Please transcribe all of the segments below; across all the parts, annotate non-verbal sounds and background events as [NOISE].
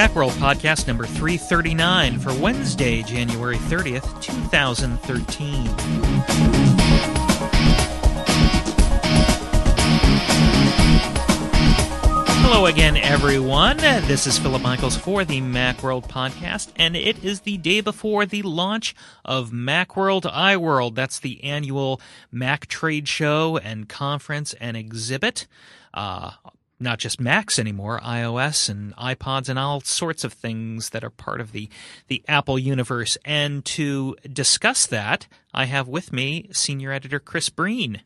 Macworld Podcast number 339 for Wednesday, January 30th, 2013. Hello again, everyone. This is Philip Michaels for the Macworld podcast, and it is the day before the launch of Macworld iWorld. That's the annual Mac trade show and conference and exhibit. Uh, not just Macs anymore, iOS and iPods and all sorts of things that are part of the, the Apple universe. And to discuss that, I have with me senior editor Chris Breen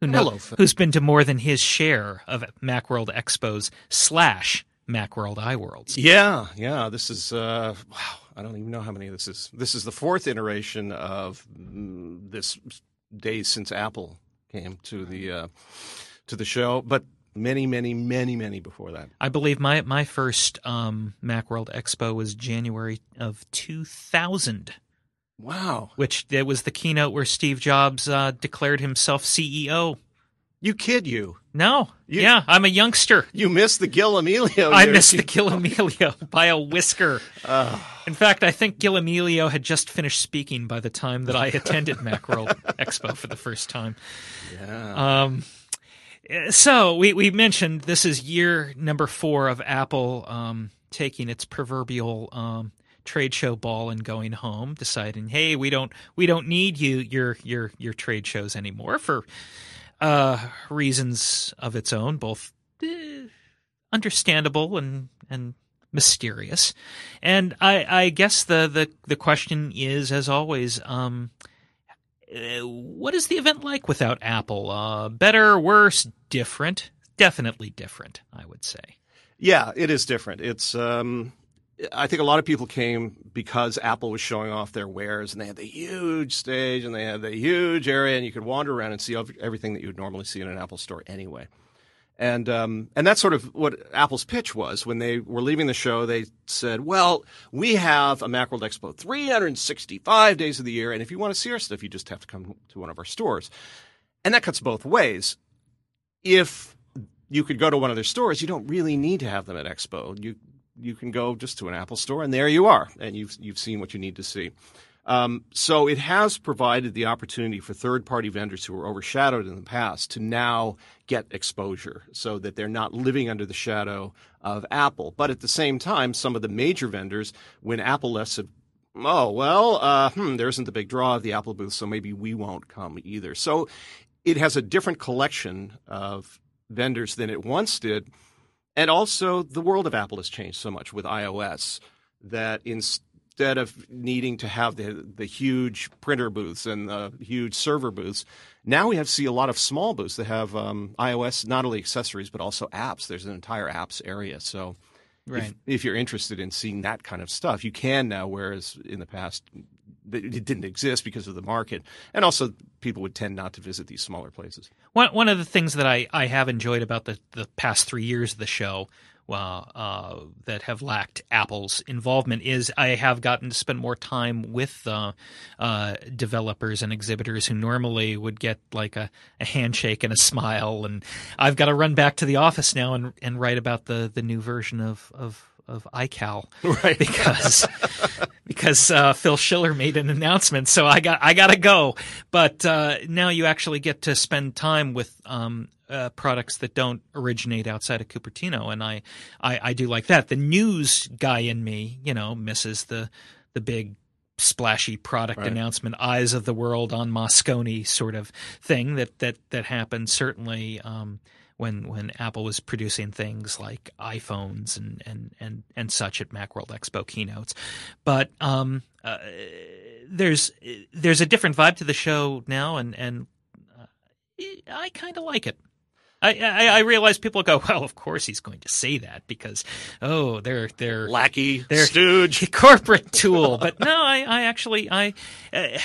who Hello, Phil. who's been to more than his share of Macworld expos slash Macworld iWorlds. Yeah, yeah. This is uh, wow. I don't even know how many this is. This is the fourth iteration of mm, this days since Apple came to the uh, to the show, but many, many, many, many before that. I believe my my first um, Macworld Expo was January of 2000, Wow, which it was the keynote where Steve Jobs uh, declared himself CEO. you kid you. No, You- yeah, I'm a youngster. You missed the Gil Amelio. I missed the Gil Amelio [LAUGHS] by a whisker. In fact, I think Gil Amelio had just finished speaking by the time that I attended Macworld [LAUGHS] Expo for the first time. Yeah. Um, so we we mentioned this is year number four of Apple um, taking its proverbial um, trade show ball and going home, deciding, hey, we don't we don't need you your your your trade shows anymore for uh, reasons of its own, both eh, understandable and and mysterious. And I I guess the the the question is, as always, um, uh, what is the event like without Apple? Uh, better, worse, different? Definitely different, I would say. Yeah, it is different. It's um I think a lot of people came because Apple was showing off their wares and they had the huge stage and they had the huge area and you could wander around and see everything that you would normally see in an Apple store anyway. And um, and that's sort of what Apple's pitch was when they were leaving the show. They said, "Well, we have a Macworld Expo 365 days of the year, and if you want to see our stuff, you just have to come to one of our stores." And that cuts both ways. If you could go to one of their stores, you don't really need to have them at Expo. You you can go just to an Apple store, and there you are, and you've you've seen what you need to see. Um, so it has provided the opportunity for third-party vendors who were overshadowed in the past to now get exposure, so that they're not living under the shadow of Apple. But at the same time, some of the major vendors, when Apple said, "Oh well, uh, hmm, there isn't the big draw of the Apple booth, so maybe we won't come either." So it has a different collection of vendors than it once did. And also, the world of Apple has changed so much with iOS that instead of needing to have the, the huge printer booths and the huge server booths, now we have see a lot of small booths that have um, iOS, not only accessories, but also apps. There's an entire apps area. So Right. if, if you're interested in seeing that kind of stuff, you can now, whereas in the past, it didn't exist because of the market. And also, people would tend not to visit these smaller places. One one of the things that I, I have enjoyed about the, the past three years of the show uh, uh, that have lacked Apple's involvement is I have gotten to spend more time with uh, uh, developers and exhibitors who normally would get like a, a handshake and a smile, and I've got to run back to the office now and, and write about the, the new version of of of iCal [LAUGHS] Right. because [LAUGHS] because uh, Phil Schiller made an announcement, so I got I gotta go. But uh, now you actually get to spend time with um, uh, products that don't originate outside of Cupertino, and I, I I do like that. The news guy in me, you know, misses the the big splashy product Right. announcement, eyes of the world on Moscone sort of thing that that that happened certainly. Um, when when Apple was producing things like iPhones and and and and such at MacWorld Expo keynotes, but um, uh, there's there's a different vibe to the show now, and and uh, I kind of like it. I, I I realize people go, well, of course he's going to say that because oh they're they're Lackey, They're- stooge. [LAUGHS] corporate tool. But no, I, I actually, I, uh,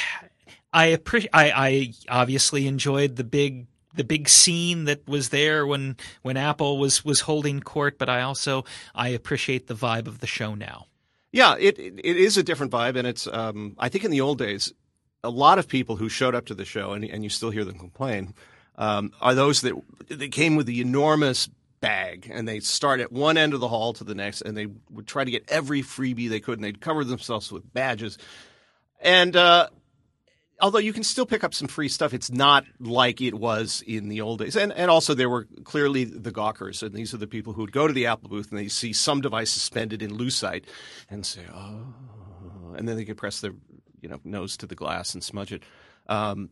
I appreciate. I, I obviously enjoyed the big, the big scene that was there when when Apple was was holding court. But I also I appreciate the vibe of the show now. Yeah, it it is a different vibe, and it's. Um, I think in the old days, a lot of people who showed up to the show, and and you still hear them complain, um, are those that they came with the enormous bag, and they start at one end of the hall to the next, and they would try to get every freebie they could, and they'd cover themselves with badges. And uh, although you can still pick up some free stuff, it's not like it was in the old days. And and also there were clearly the gawkers, and these are the people who would go to the Apple booth and they see some device suspended in lucite and say, "Oh," and then they could press their you know nose to the glass and smudge it. Um,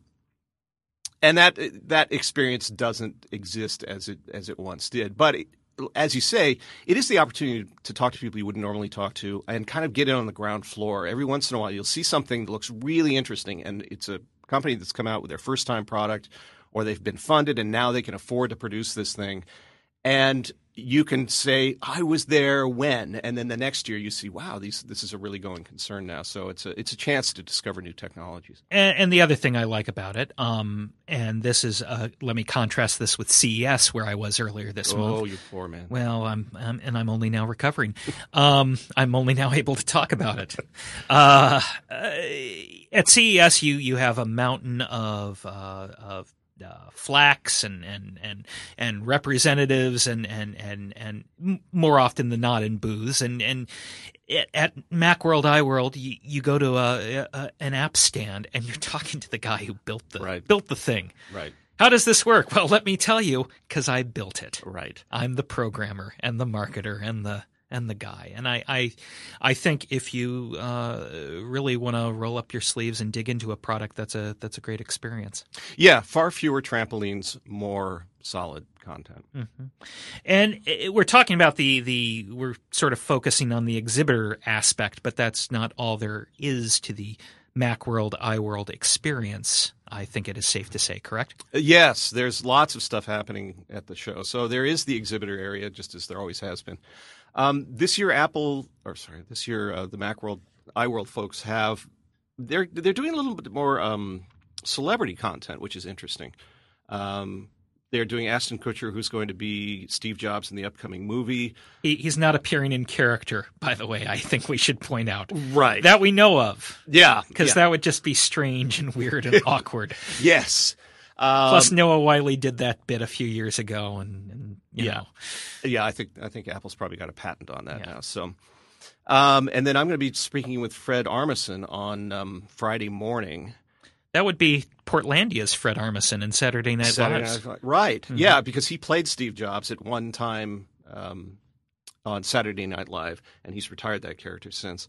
and that that experience doesn't exist as it as it once did. But it, as you say, it is the opportunity to talk to people you wouldn't normally talk to and kind of get in on the ground floor. Every once in a while, you'll see something that looks really interesting, and it's a company that's come out with their first time product, or they've been funded and now they can afford to produce this thing. And you can say, I was there when, and then the next year you see, wow, these, this is a really going concern now. So it's a, it's a chance to discover new technologies. And, and the other thing I like about it, um, and this is, uh, let me contrast this with CES where I was earlier this oh, month. Oh, you poor man. Well, I'm, I'm, and I'm only now recovering. um, I'm only now [LAUGHS] able to talk about it. Uh, at CES, you, you have a mountain of, uh, of uh, flacks and, and and and representatives and and and and more often than not in booths and and at MacWorld iWorld you, you go to a, a, an app stand and you're talking to the guy who built the right. built the thing. Right. How does this work? Well, let me tell you, because I built it. Right. I'm the programmer and the marketer and the and the guy. And I, I, I think if you uh, really want to roll up your sleeves and dig into a product, that's a that's a great experience. Yeah, far fewer trampolines, more solid content. Mm-hmm. And it, we're talking about the the we're sort of focusing on the exhibitor aspect, but that's not all there is to the Macworld iWorld experience. I think it is safe to say, correct? Yes, there's lots of stuff happening at the show. So there is the exhibitor area, just as there always has been. Um, this year, Apple, or sorry, this year uh, the MacWorld, iWorld folks have they're they're doing a little bit more um, celebrity content, which is interesting. Um, they're doing Ashton Kutcher, who's going to be Steve Jobs in the upcoming movie. He, he's not appearing in character, by the way. I think we should point out right that we know of. Yeah, because yeah. that would just be strange and weird and [LAUGHS] awkward. Yes. Um, Plus, Noah Wyle did that bit a few years ago, and, and yeah, know. yeah. I think I think Apple's probably got a patent on that yeah. now. So, um, and then I'm going to be speaking with Fred Armisen on um, Friday morning. That would be Portlandia's Fred Armisen in Saturday Night Saturday Live. Night, right? Mm-hmm. Yeah, because he played Steve Jobs at one time um, on Saturday Night Live, and he's retired that character since.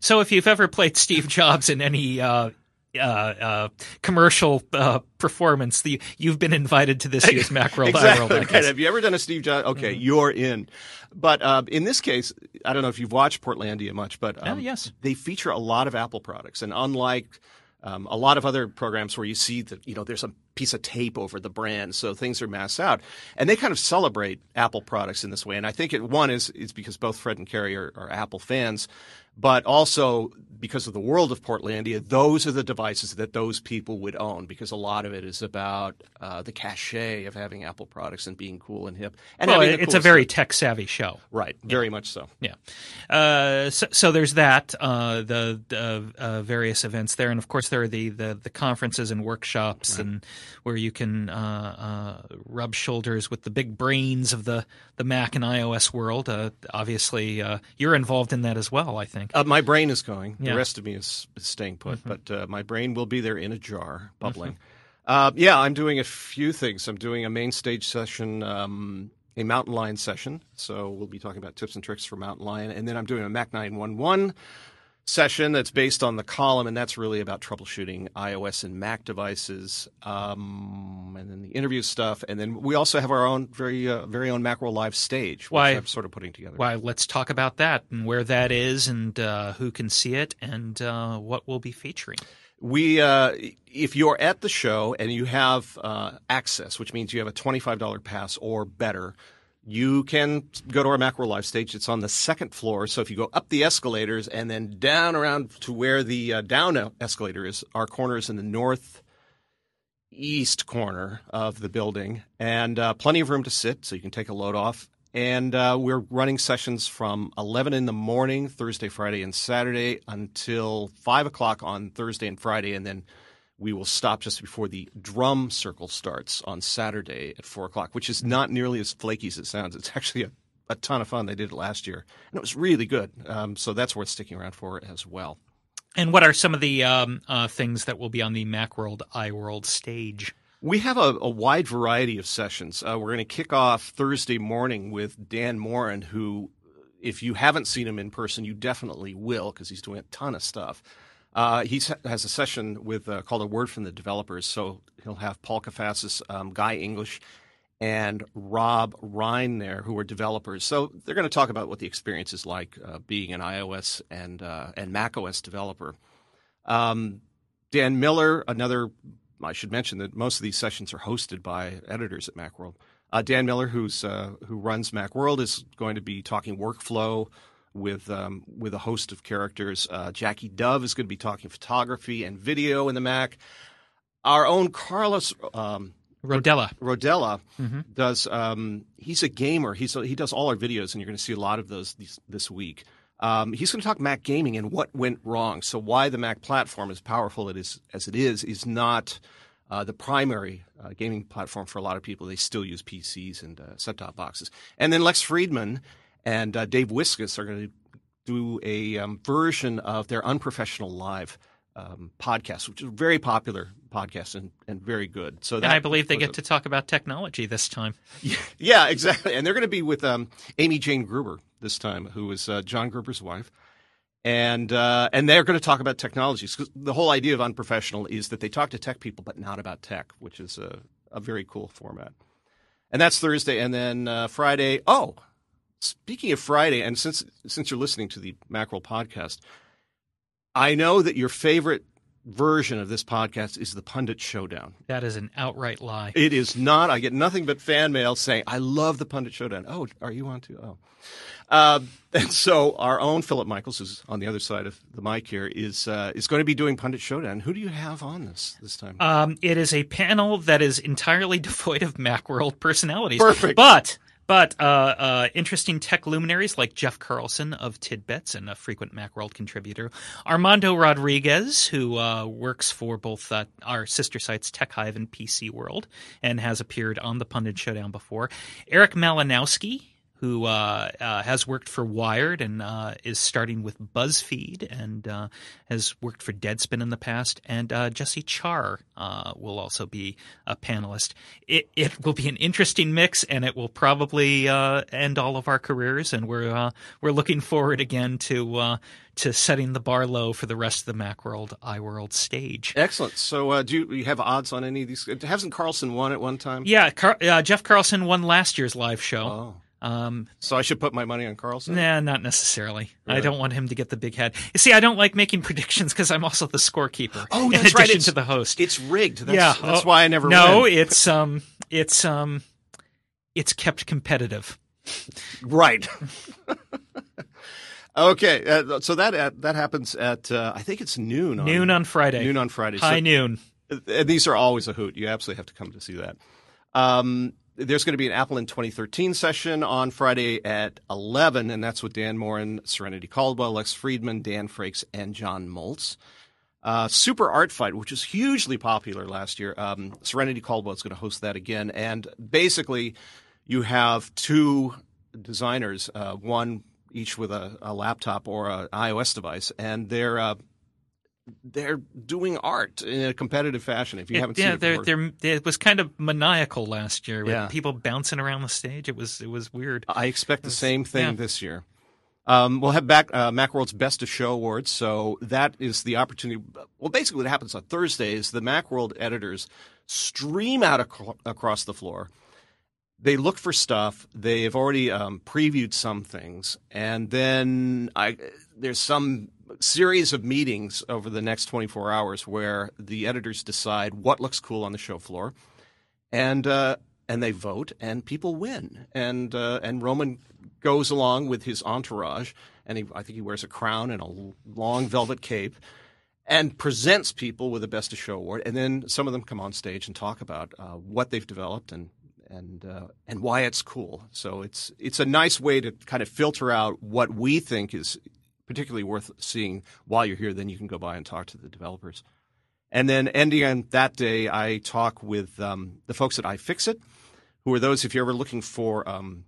So, if you've ever played Steve Jobs in any uh, uh, uh, commercial uh, performance. The, you've been invited to this year's [LAUGHS] Macworld exactly. Right. Have you ever done a Steve Jobs? Okay, mm-hmm. you're in. But uh, in this case, I don't know if you've watched Portlandia much, but um, yes, they feature a lot of Apple products, and unlike um, a lot of other programs where you see that you know there's a piece of tape over the brand, so things are massed out, and they kind of celebrate Apple products in this way. And I think it one is is because both Fred and Carrie are, are Apple fans, but also because of the world of Portlandia, those are the devices that those people would own because a lot of it is about uh, the cachet of having Apple products and being cool and hip. And well, it's cool a very tech savvy show, right? Very much so. Yeah. Uh, so, so, there's that uh, the, the uh, various events there, and of course there are the the, the conferences and workshops, right. and where you can uh, uh, rub shoulders with the big brains of the the Mac and iOS world. obviously, you're involved in that as well. I think. My brain is going. Yeah. The rest of me is, is staying put, Mm-hmm. but uh, my brain will be there in a jar, bubbling. Uh, yeah, I'm doing a few things. I'm doing a main stage session, um, a Mountain Lion session. So we'll be talking about tips and tricks for Mountain Lion, and then I'm doing a Mac 911 session that's based on the column, and that's really about troubleshooting iOS and Mac devices, um, and then the interview stuff, and then we also have our own very uh, very own Macworld Live stage, which Why- I'm sort of putting together. Why? Let's talk about that and where that is, and uh, who can see it, and uh, what we'll be featuring. We, uh, if you're at the show and you have uh, access, which means you have a $25 pass or better, you can go to our Macworld Live stage. It's on the second floor. So if you go up the escalators and then down around to where the uh, down escalator is, our corner is in the north east corner of the building, and uh, plenty of room to sit, so you can take a load off. And uh, we're running sessions from 11 in the morning, Thursday, Friday, and Saturday, until 5 o'clock on Thursday and Friday, and then we will stop just before the drum circle starts on Saturday at four o'clock, which is not nearly as flaky as it sounds. It's actually a, a ton of fun. They did it last year, and it was really good. Um, so that's worth sticking around for as well. And what are some of the um, uh, things that will be on the Macworld iWorld stage? We have a, a wide variety of sessions. Uh, we're going to kick off Thursday morning with Dan Moren, who, if you haven't seen him in person, you definitely will because he's doing a ton of stuff. Uh, he has a session with uh, called a word from the developers. So he'll have Paul Kafasis, um, Guy English, and Rob Rhyne there, who are developers. So they're going to talk about what the experience is like uh, being an iOS and uh, and Mac OS developer. Um, Dan Miller, another. I should mention that most of these sessions are hosted by editors at MacWorld. Uh, Dan Miller, who's uh, who runs MacWorld, is going to be talking workflow with um, with a host of characters. Uh, Jackie Dove is going to be talking photography and video in the Mac. Our own Carlos um, Rodella Rodella mm-hmm. does. Um, he's a gamer. He's he does all our videos, and you're going to see a lot of those these, this week. Um, he's going to talk Mac gaming and what went wrong. So why the Mac platform, as powerful it is as it is, is not uh, the primary uh, gaming platform for a lot of people. They still use PCs and uh, set-top boxes. And then Lex Friedman and uh, Dave Wiskus are going to do a um, version of their unprofessional live um, podcast, which is a very popular podcast and, and very good. So, and I believe they get a, to talk about technology this time. Yeah, [LAUGHS] yeah exactly. And they're going to be with um, Amy Jane Gruber this time, who is uh, John Gruber's wife. And uh, and they're going to talk about technologies. The whole idea of unprofessional is that they talk to tech people, but not about tech, which is a, a very cool format. And that's Thursday, and then uh, Friday. Oh, Speaking of Friday, and since since you're listening to the Macworld podcast, I know that your favorite version of this podcast is the Pundit Showdown. That is an outright lie. It is not. I get nothing but fan mail saying, "I love the Pundit Showdown." Oh, are you on too? Oh, uh, [LAUGHS] and so our own Philip Michaels, who's on the other side of the mic here, is uh, is going to be doing Pundit Showdown. Who do you have on this this time? Um, it is a panel that is entirely [LAUGHS] devoid of MacWorld personalities. Perfect, but but uh, uh, interesting tech luminaries like Jeff Carlson of Tidbits and a frequent Macworld contributor, Armando Rodriguez, who uh, works for both uh, our sister sites Tech Hive and PC World and has appeared on the Pundit Showdown before, Erik Malinowski, who uh, uh, has worked for Wired and uh, is starting with BuzzFeed and uh, has worked for Deadspin in the past. And uh, Jesse Char uh, will also be a panelist. It, it will be an interesting mix, and it will probably end all of our careers. And we're we're looking forward again to to setting the bar low for the rest of the Macworld iWorld stage. Excellent. So, do you, you, have odds on any of these? Hasn't Carlson won at one time? Yeah, Car- Jeff Carlson won last year's live show. Oh. Um, so I should put my money on Carlson? Nah, not necessarily. Really? I don't want him to get the big head. You see, I don't like making predictions because I'm also the scorekeeper. Oh, that's in addition right. It's, to the host. It's rigged. That's, yeah, that's oh, why I never. No, win. it's um, it's um, it's kept competitive. Right. [LAUGHS] okay, uh, so that uh, that happens at uh, I think it's noon. On, noon on Friday. Noon on Friday. High so, noon. And these are always a hoot. You absolutely have to come to see that. Um, there's going to be an Apple in 2013 session on Friday at 11, and that's with Dan Moren, Serenity Caldwell, Lex Friedman, Dan Frakes, and John Moltz. Uh, Super Art Fight, which was hugely popular last year. Um, Serenity Caldwell is going to host that again. And basically, you have two designers, uh, one each with a, a laptop or an iOS device, and they're uh, they're doing art in a competitive fashion. If you it, haven't yeah, seen it, they're, they're, it was kind of maniacal last year with yeah. people bouncing around the stage. It was it was weird. I expect the same thing yeah. this year. Um, we'll have back uh, Macworld's Best of Show Awards, so that is the opportunity. Well, basically, what happens on Thursdays, the Macworld editors stream out ac- across the floor. They look for stuff. They've already um, previewed some things, and then I, there's some series of meetings over the next 24 hours where the editors decide what looks cool on the show floor, and uh, and they vote, and people win. And uh, and Roman goes along with his entourage, and he, I think he wears a crown and a long velvet cape, and presents people with the Best of Show award. And then some of them come on stage and talk about uh, what they've developed and and uh, and why it's cool. So it's it's a nice way to kind of filter out what we think is particularly worth seeing while you're here. Then you can go by and talk to the developers. And then ending on that day, I talk with um, the folks at iFixit, who are those, if you're ever looking for um,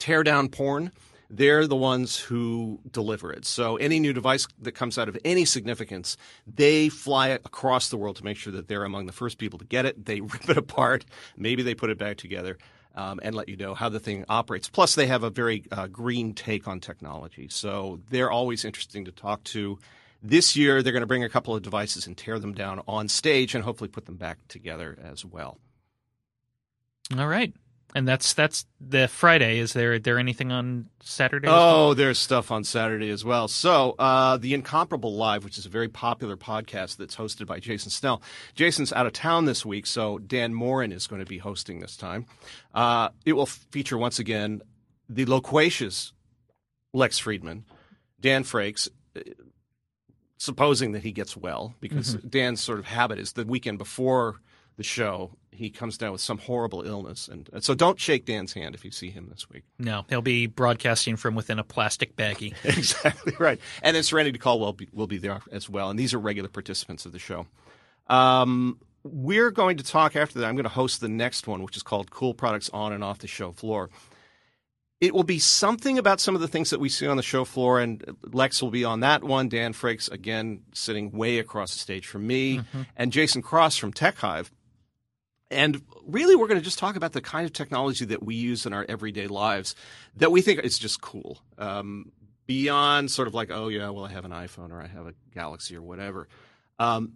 tear down porn, they're the ones who deliver it. So any new device that comes out of any significance, they fly it across the world to make sure that they're among the first people to get it. They [LAUGHS] rip it apart. Maybe they put it back together. Um, and let you know how the thing operates. Plus, they have a very uh, green take on technology. So they're always interesting to talk to. This year, they're going to bring a couple of devices and tear them down on stage and hopefully put them back together as well. All right. And that's that's the Friday. Is there there anything on Saturday? Oh, there's stuff on Saturday as well. So uh, the Incomparable Live, which is a very popular podcast that's hosted by Jason Snell. Jason's out of town this week, so Dan Moren is going to be hosting this time. Uh, it will feature once again the loquacious Lex Friedman, Dan Frakes, supposing that he gets well, because mm-hmm. Dan's sort of habit is the weekend before the show, he comes down with some horrible illness, and, and, so don't shake Dan's hand if you see him this week. No, he'll be broadcasting from within a plastic baggie. [LAUGHS] exactly right. And then Serenity Caldwell be, will be there as well, and these are regular participants of the show. Um, we're going to talk after that. I'm going to host the next one, which is called "Cool Products on and Off the Show Floor." It will be something about some of the things that we see on the show floor, and Lex will be on that one. Dan Frakes, again, sitting way across the stage from me, mm-hmm. and Jason Cross from Tech Hive and really, we're going to just talk about the kind of technology that we use in our everyday lives that we think is just cool. Um, beyond sort of like, oh, yeah, well, I have an iPhone or I have a Galaxy or whatever. Um,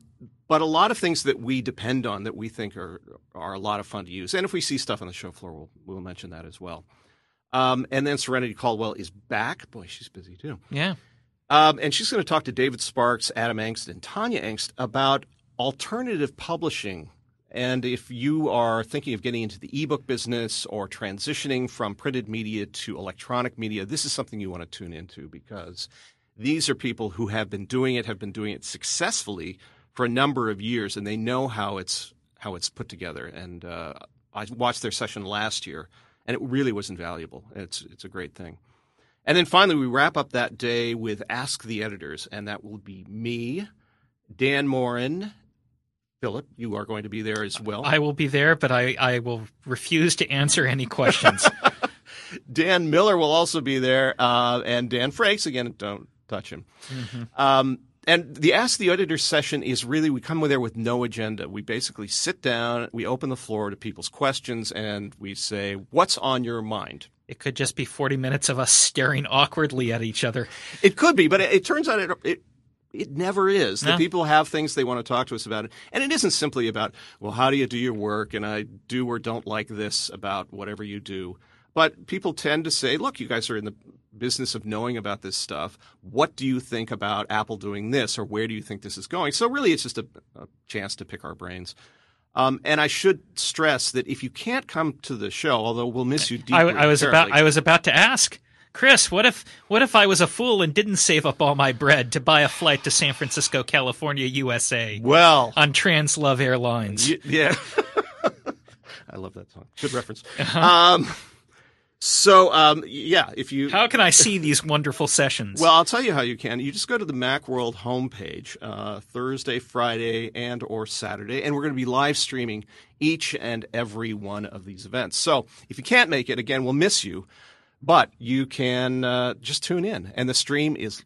but a lot of things that we depend on that we think are, are a lot of fun to use. And if we see stuff on the show floor, we'll, we'll mention that as well. Um, and then Serenity Caldwell is back. Boy, she's busy too. Yeah. Um, and she's going to talk to David Sparks, Adam Engst, and Tanya Engst about alternative publishing and if you are thinking of getting into the ebook business or transitioning from printed media to electronic media, this is something you want to tune into because these are people who have been doing it, have been doing it successfully for a number of years, and they know how it's how it's put together. And uh, I watched their session last year, and it really was invaluable. It's it's a great thing. And then finally, we wrap up that day with Ask the Editors, and that will be me, Dan Moren, Philip, you are going to be there as well. I will be there, but I, I will refuse to answer any questions. [LAUGHS] Dan Miller will also be there, uh, and Dan Frakes again. Don't touch him. Mm-hmm. Um, and the Ask the Editor session is really we come there with no agenda. We basically sit down, we open the floor to people's questions, and we say, "What's on your mind?" It could just be forty minutes of us staring awkwardly at each other. It could be, but it, it turns out it, it it never is. No. The people have things they want to talk to us about. And it isn't simply about, well, how do you do your work? And I do or don't like this about whatever you do. But people tend to say, look, you guys are in the business of knowing about this stuff. What do you think about Apple doing this, or where do you think this is going? So, really, it's just a, a chance to pick our brains. Um, and I should stress that if you can't come to the show, although we'll miss you deeply, I, I was about I was about to ask. Chris, what if what if I was a fool and didn't save up all my bread to buy a flight to San Francisco, California, USA? Well, on Translove Airlines. Y- yeah. [LAUGHS] I love that song. Good reference. Uh-huh. Um, so, um, yeah, if you. How can I see these wonderful sessions? Well, I'll tell you how you can. You just go to the Macworld homepage uh, Thursday, Friday, and or Saturday, and we're going to be live streaming each and every one of these events. So, if you can't make it, again, we'll miss you. But you can uh, just tune in, and the stream is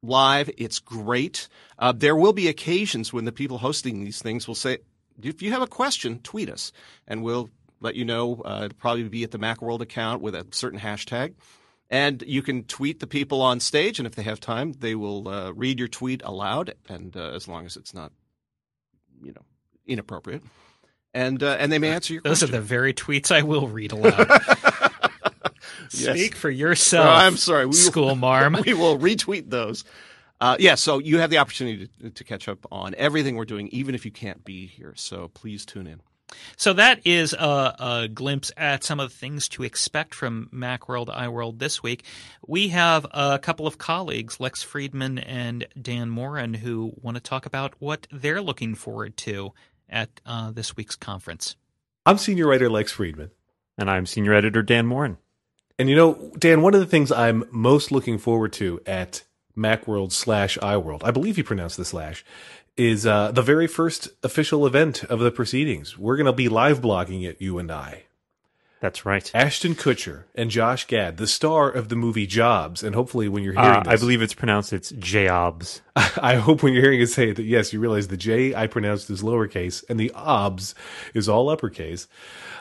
live. It's great. Uh, there will be occasions when the people hosting these things will say, if you have a question, tweet us, and we'll let you know. Uh, it'll probably be at the Macworld account with a certain hashtag. And you can tweet the people on stage, and if they have time, they will uh, read your tweet aloud, and uh, as long as it's not, you know, inappropriate. And uh, and they may answer your Those question. are the very tweets I will read aloud. [LAUGHS] Speak for yourself. Oh, I'm sorry. We school marm. [LAUGHS] we will retweet those. Uh, yeah, so you have the opportunity to, to catch up on everything we're doing, even if you can't be here. So please tune in. So that is a, a, glimpse at some of the things to expect from Macworld iWorld this week. We have a couple of colleagues, Lex Friedman and Dan Moren, who want to talk about what they're looking forward to at uh, this week's conference. I'm senior writer Lex Friedman. And I'm senior editor Dan Moren. And you know, Dan, one of the things I'm most looking forward to at Macworld slash iWorld, I believe you pronounce the slash, is uh, the very first official event of the proceedings. We're going to be live blogging it, you and I. That's right. Ashton Kutcher and Josh Gad, the star of the movie Jobs, and hopefully when you're hearing Uh, this, I believe it's pronounced it's Jobs. [LAUGHS] I hope when you're hearing it say that yes, you realize the J I pronounced is lowercase and the obs is all uppercase.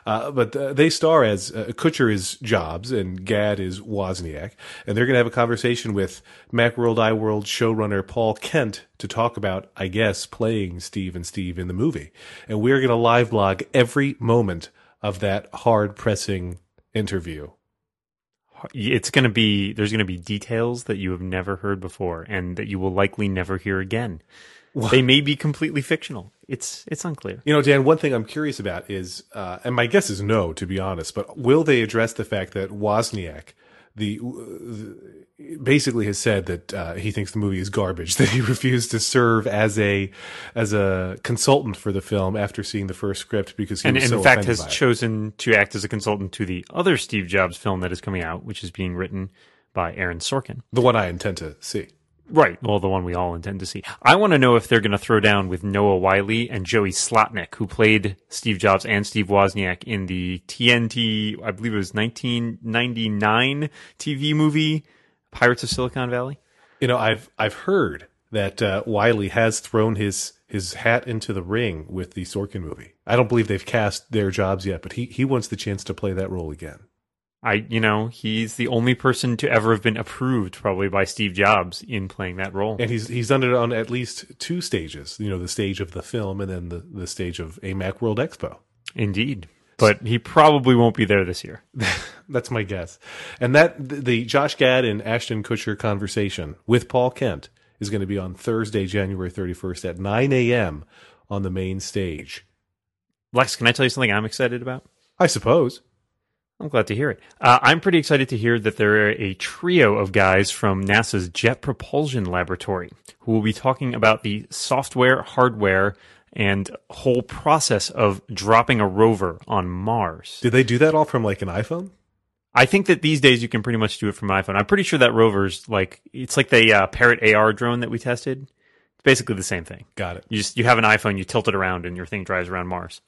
Uh, but uh, they star as uh, Kutcher is Jobs and Gad is Wozniak, and they're going to have a conversation with Macworld iWorld showrunner Paul Kent to talk about, I guess, playing Steve and Steve in the movie. And we're going to live blog every moment of that hard pressing interview. It's going to be there's going to be details that you have never heard before and that you will likely never hear again. They may be completely fictional. It's it's unclear. You know, Dan, one thing I'm curious about is, uh, and my guess is no, to be honest, but will they address the fact that Wozniak, the, the basically has said that uh, he thinks the movie is garbage, [LAUGHS] that he refused to serve as a as a consultant for the film after seeing the first script because he and, and so in fact has chosen to act as a consultant to the other Steve Jobs film that is coming out, which is being written by Aaron Sorkin. the one I intend to see. Right. Well, the one we all intend to see. I want to know if they're going to throw down with Noah Wyle and Joey Slotnick, who played Steve Jobs and Steve Wozniak in the TNT, I believe it was 1999 TV movie Pirates of Silicon Valley. You know, I've I've heard that uh, Wiley has thrown his his hat into the ring with the Sorkin movie. I don't believe they've cast their jobs yet, but he he wants the chance to play that role again. I, you know, he's the only person to ever have been approved, probably by Steve Jobs, in playing that role. And he's he's done it on at least two stages. You know, the stage of the film and then the, the stage of a Macworld Expo. Indeed. But he probably won't be there this year. [LAUGHS] That's my guess. And that the Josh Gad and Ashton Kutcher conversation with Paul Kent is going to be on Thursday, January 31st at 9 a.m. on the main stage. Lex, can I tell you something I'm excited about? I suppose. I'm glad to hear it. Uh, I'm pretty excited to hear that there are a trio of guys from NASA's Jet Propulsion Laboratory who will be talking about the software, hardware, and whole process of dropping a rover on Mars. Did they do that all from like an iPhone? I think that these days you can pretty much do it from an iPhone. I'm pretty sure that rover's like it's like the uh, Parrot AR drone that we tested. It's basically the same thing. Got it. You just you have an iPhone, you tilt it around, and your thing drives around Mars.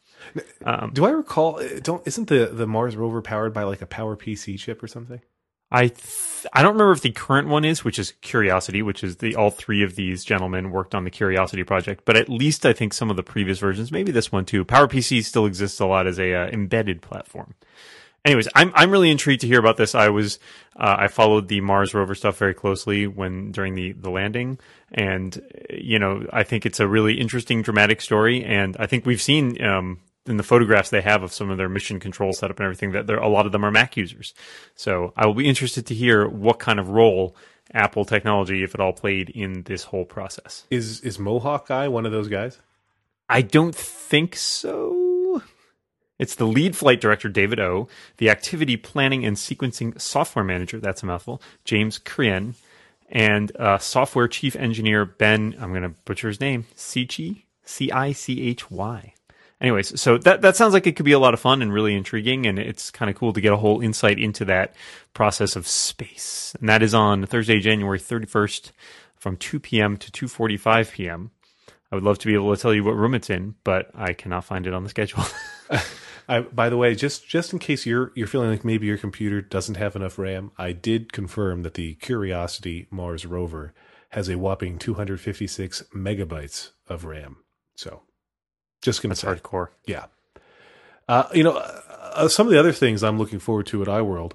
Do I recall? Don't isn't the the Mars rover powered by like a Power PC chip or something? I th- I don't remember if the current one is, which is Curiosity, which is the all three of these gentlemen worked on the Curiosity project. But at least I think some of the previous versions, maybe this one too. power PowerPC still exists a lot as a uh, embedded platform. Anyways, I'm I'm really intrigued to hear about this. I was uh, I followed the Mars rover stuff very closely when during the the landing, and you know I think it's a really interesting, dramatic story. And I think we've seen um, in the photographs they have of some of their mission control setup and everything that a lot of them are Mac users. So I will be interested to hear what kind of role Apple technology, if at all, played in this whole process. Is is Mohawk guy one of those guys? I don't think so. It's the lead flight director, David O, the activity planning and sequencing software manager, that's a mouthful, James Krien, and uh, software chief engineer, Ben, I'm going to butcher his name, Cichy, C I C H Y. Anyways, so that, that sounds like it could be a lot of fun and really intriguing, and it's kind of cool to get a whole insight into that process of space. And that is on Thursday, January 31st from 2 p.m. to 2.45 p.m. I would love to be able to tell you what room it's in, but I cannot find it on the schedule. [LAUGHS] I, by the way, just just in case you're you're feeling like maybe your computer doesn't have enough RAM, I did confirm that the Curiosity Mars rover has a whopping 256 megabytes of RAM. So, just gonna That's say, hardcore. yeah. Uh, you know, uh, some of the other things I'm looking forward to at iWorld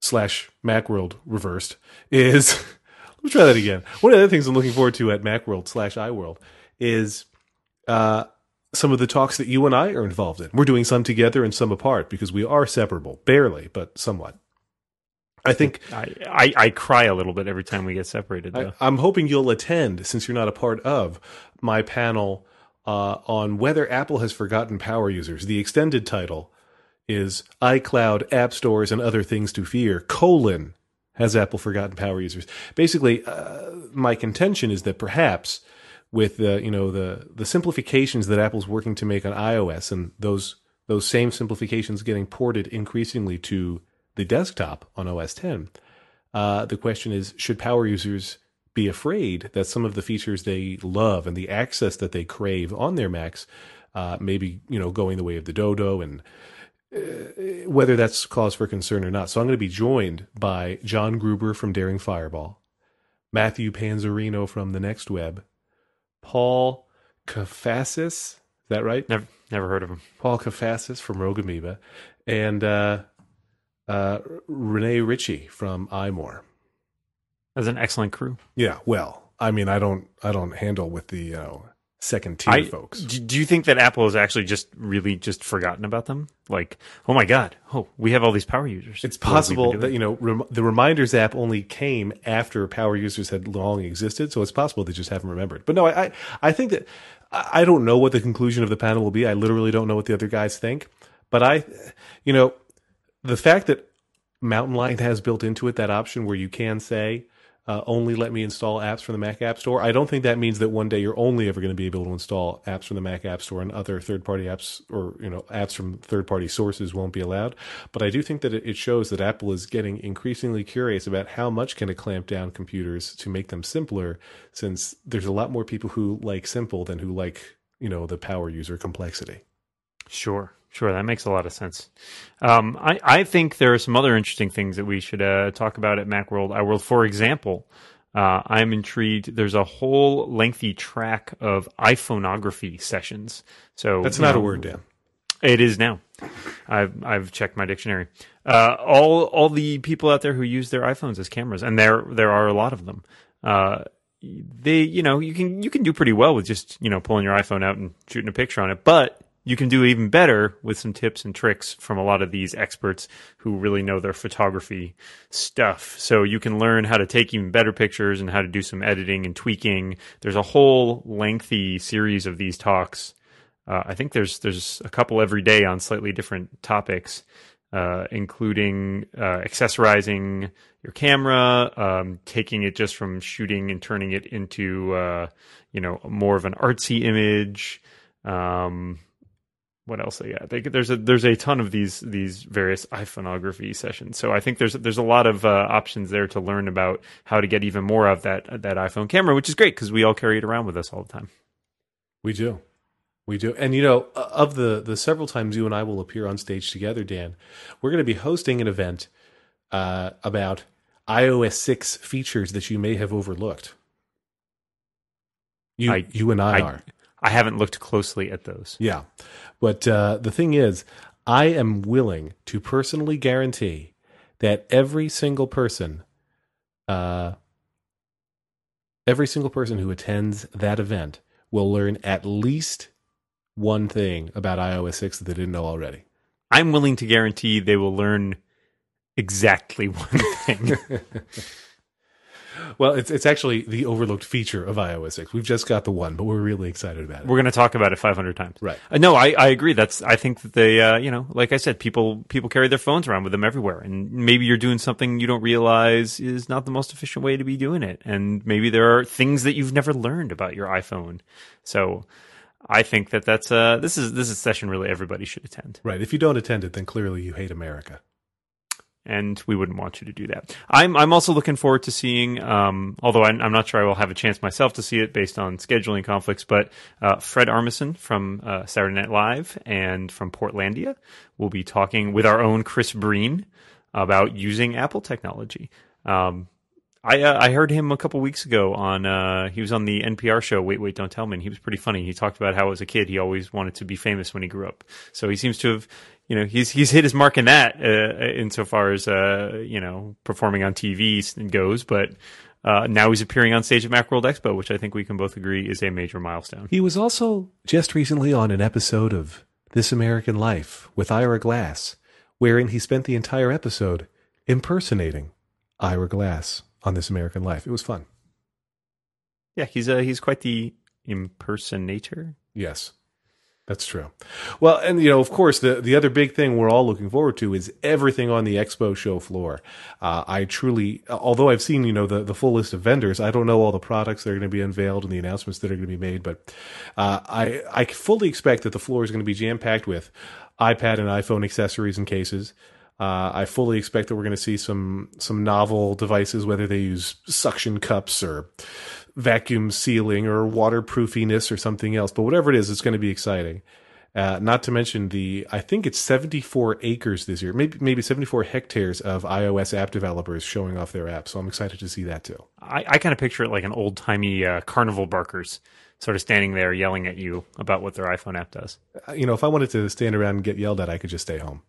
slash MacWorld reversed is [LAUGHS] let me try that again. One of the other things I'm looking forward to at MacWorld slash iWorld is uh, some of the talks that you and I are involved in. We're doing some together and some apart because we are separable, barely, but somewhat. I think I, I, I cry a little bit every time we get separated, though. I, I'm hoping you'll attend since you're not a part of my panel uh, on whether Apple has forgotten power users. The extended title is iCloud, App Stores, and Other Things to Fear, colon, has Apple forgotten power users? Basically, uh, my contention is that perhaps with the, you know, the, the simplifications that Apple's working to make on iOS and those, those same simplifications getting ported increasingly to the desktop on OS 10, uh, the question is, should power users be afraid that some of the features they love and the access that they crave on their Macs, uh, maybe you know going the way of the Dodo and uh, whether that's cause for concern or not. So I'm going to be joined by John Gruber from Daring Fireball, Matthew Panzarino from the Next Web, Paul Kafasis, is that right? Never, never heard of him. Paul Kafasis from Rogue Amoeba, and uh, uh, Rene Ritchie from iMore. That's an excellent crew. Yeah, well, I mean, I don't, I don't handle with the you know second tier I, folks. Do, you think that Apple has actually just really just forgotten about them? Like, oh my god, oh, we have all these power users. It's What have we possible that you know rem- the reminders app only came after power users had long existed, so it's possible they just haven't remembered. But no, I I, I think that I I don't know what the conclusion of the panel will be. I literally don't know what the other guys think. But I, you know, the fact that Mountain Lion has built into it that option where you can say. Uh, only let me install apps from the Mac App Store. I don't think that means that one day you're only ever going to be able to install apps from the Mac App Store and other third-party apps or you know apps from third-party sources won't be allowed. But I do think that it it shows that Apple is getting increasingly curious about how much can it clamp down computers to make them simpler, since there's a lot more people who like simple than who like you know the power user complexity. Sure, sure. That makes a lot of sense. Um, I, I think there are some other interesting things that we should uh, talk about at Macworld I iWorld. For example, uh, I'm intrigued. There's a whole lengthy track of iPhoneography sessions. So That's not a word, Dan. It is now. I've I've checked my dictionary. Uh, all all the people out there who use their iPhones as cameras, and there there are a lot of them. Uh, they you know you can you can do pretty well with just you know pulling your iPhone out and shooting a picture on it, but you can do even better with some tips and tricks from a lot of these experts who really know their photography stuff. So you can learn how to take even better pictures and how to do some editing and tweaking. There's a whole lengthy series of these talks. Uh, I think there's there's a couple every day on slightly different topics, uh, including uh, accessorizing your camera, um, taking it just from shooting and turning it into uh, you know more of an artsy image. Um, what else they got? They, there's a there's a ton of these these various iPhoneography sessions. So I think there's there's a lot of uh, options there to learn about how to get even more of that that iPhone camera, which is great because we all carry it around with us all the time. We do. We do. And you know, of the the several times you and I will appear on stage together, Dan, we're going to be hosting an event uh, about iOS 6 features that you may have overlooked. You I- you and I, I- are. I haven't looked closely at those. Yeah. But uh, the thing is, I am willing to personally guarantee that every single person uh, every single person who attends that event will learn at least one thing about iOS 6 that they didn't know already. I'm willing to guarantee they will learn exactly [LAUGHS] one thing. [LAUGHS] Well, it's it's actually the overlooked feature of iOS 6. We've just got the one, but we're really excited about it. We're going to talk about it 500 times. Right. Uh, no, I, I agree. That's I think that they, uh, you know, like I said, people people carry their phones around with them everywhere, and maybe you're doing something you don't realize is not the most efficient way to be doing it, and maybe there are things that you've never learned about your iPhone. So, I think that that's uh this is this is a session really everybody should attend. Right. If you don't attend it, then clearly you hate America. And we wouldn't want you to do that. I'm I'm also looking forward to seeing, um, although I'm, I'm not sure I will have a chance myself to see it based on scheduling conflicts, but uh, Fred Armisen from uh, Saturday Night Live and from Portlandia will be talking with our own Chris Breen about using Apple technology. Um, I uh, I heard him a couple weeks ago on uh, he was on the NPR show Wait Wait Don't Tell Me. And he was pretty funny. He talked about how as a kid he always wanted to be famous when he grew up. So he seems to have you know he's he's hit his mark in that uh, insofar as uh, you know performing on TV goes, but. Uh, now he's appearing on stage at Macworld Expo, which I think we can both agree is a major milestone. He was also just recently on an episode of This American Life with Ira Glass, wherein he spent the entire episode impersonating Ira Glass on This American Life. It was fun. Yeah, he's uh, he's quite the impersonator. Yes. That's true. Well, and you know, of course, the the other big thing we're all looking forward to is everything on the expo show floor. Uh, I truly, although I've seen you know the the full list of vendors, I don't know all the products that are going to be unveiled and the announcements that are going to be made. But uh, I I fully expect that the floor is going to be jam packed with iPad and iPhone accessories and cases, Uh, I fully expect that we're going to see some some novel devices, whether they use suction cups or vacuum sealing or waterproofiness or something else. But whatever it is, it's going to be exciting. Uh, not to mention the, I think it's 74 acres this year, maybe maybe 74 hectares of iOS app developers showing off their apps. So I'm excited to see that too. I, I kind of picture it like an old timey uh, carnival barkers, sort of standing there yelling at you about what their iPhone app does. Uh, You know, if I wanted to stand around and get yelled at, I could just stay home.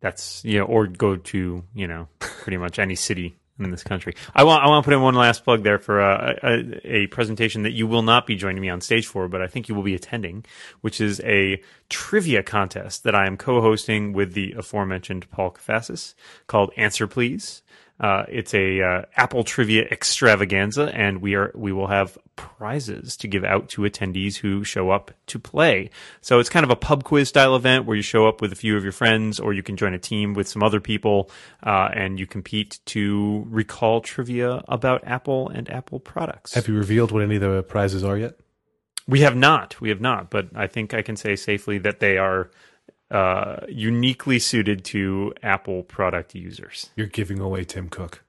That's you know, or go to you know pretty much any city in this country. I want I want to put in one last plug there for uh, a, a presentation that you will not be joining me on stage for, but I think you will be attending, which is a trivia contest that I am co-hosting with the aforementioned Paul Kafasis called Answer Please. Uh, it's a uh, Apple trivia extravaganza, and we are we will have prizes to give out to attendees who show up to play. So it's kind of a pub quiz style event where you show up with a few of your friends, or you can join a team with some other people, uh, and you compete to recall trivia about Apple and Apple products. Have you revealed what any of the prizes are yet? We have not. We have not. But I think I can say safely that they are uh, uniquely suited to Apple product users. You're giving away Tim Cook.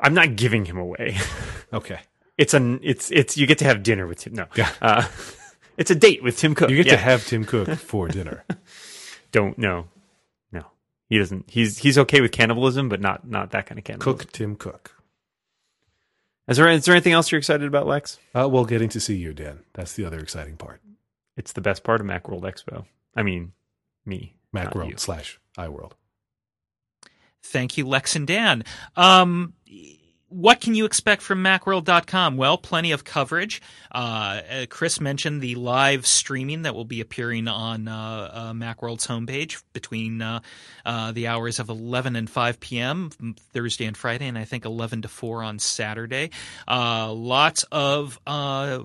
I'm not giving him away. [LAUGHS] Okay. it's an it's it's you get to have dinner with Tim. No, Yeah. uh, [LAUGHS] it's a date with Tim Cook. You get Yeah. to have Tim Cook for [LAUGHS] dinner. Don't no, no. He doesn't. He's he's okay with cannibalism, but not not that kind of cannibalism. Cook Tim Cook. Is there is there anything else you're excited about, Lex? Uh, well, getting to see you, Dan. That's the other exciting part. It's the best part of MacWorld Expo. I mean, me. not you. Macworld slash iWorld. Thank you, Lex and Dan. Um, what can you expect from Macworld.com? Well, plenty of coverage. Uh, uh, Chris mentioned the live streaming that will be appearing on uh, uh, Macworld's homepage between uh, uh, the hours of 11 and 5 p.m. Thursday and Friday, and I think 11 to 4 on Saturday. Lots of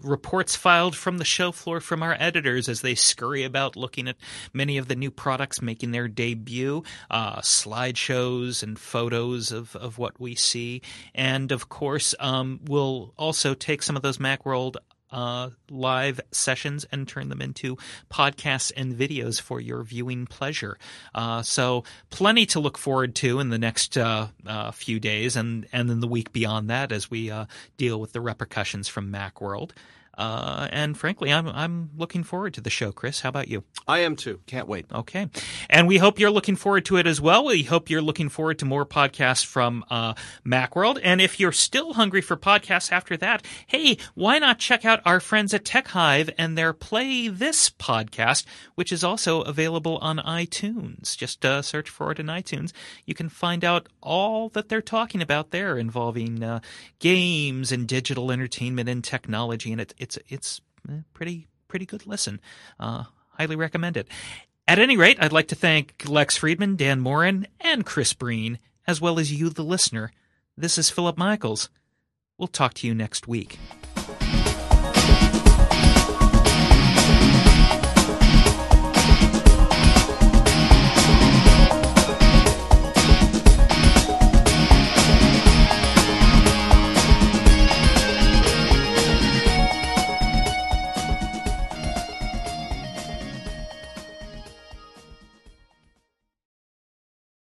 reports filed from the show floor from our editors as they scurry about looking at many of the new products making their debut, slideshows and photos of, of what we see. And of course, um, we'll also take some of those Macworld uh, live sessions and turn them into podcasts and videos for your viewing pleasure. Uh, so, plenty to look forward to in the next uh, uh, few days, and and then the week beyond that as we uh, deal with the repercussions from MacWorld. Uh, and frankly, I'm I'm looking forward to the show, Chris. How about you? I am too. Can't wait. Okay. And we hope you're looking forward to it as well. We hope you're looking forward to more podcasts from uh, Macworld. And if you're still hungry for podcasts after that, hey, why not check out our friends at Tech Hive and their Play This podcast, which is also available on iTunes. Just uh, search for it in iTunes. You can find out all that they're talking about there involving uh, games and digital entertainment and technology. And it, it's it's eh, pretty pretty good listen. Uh, highly recommend it. At any rate, I'd like to thank Lex Friedman, Dan Moren, and Chris Breen, as well as you, the listener. This is Philip Michaels. We'll talk to you next week.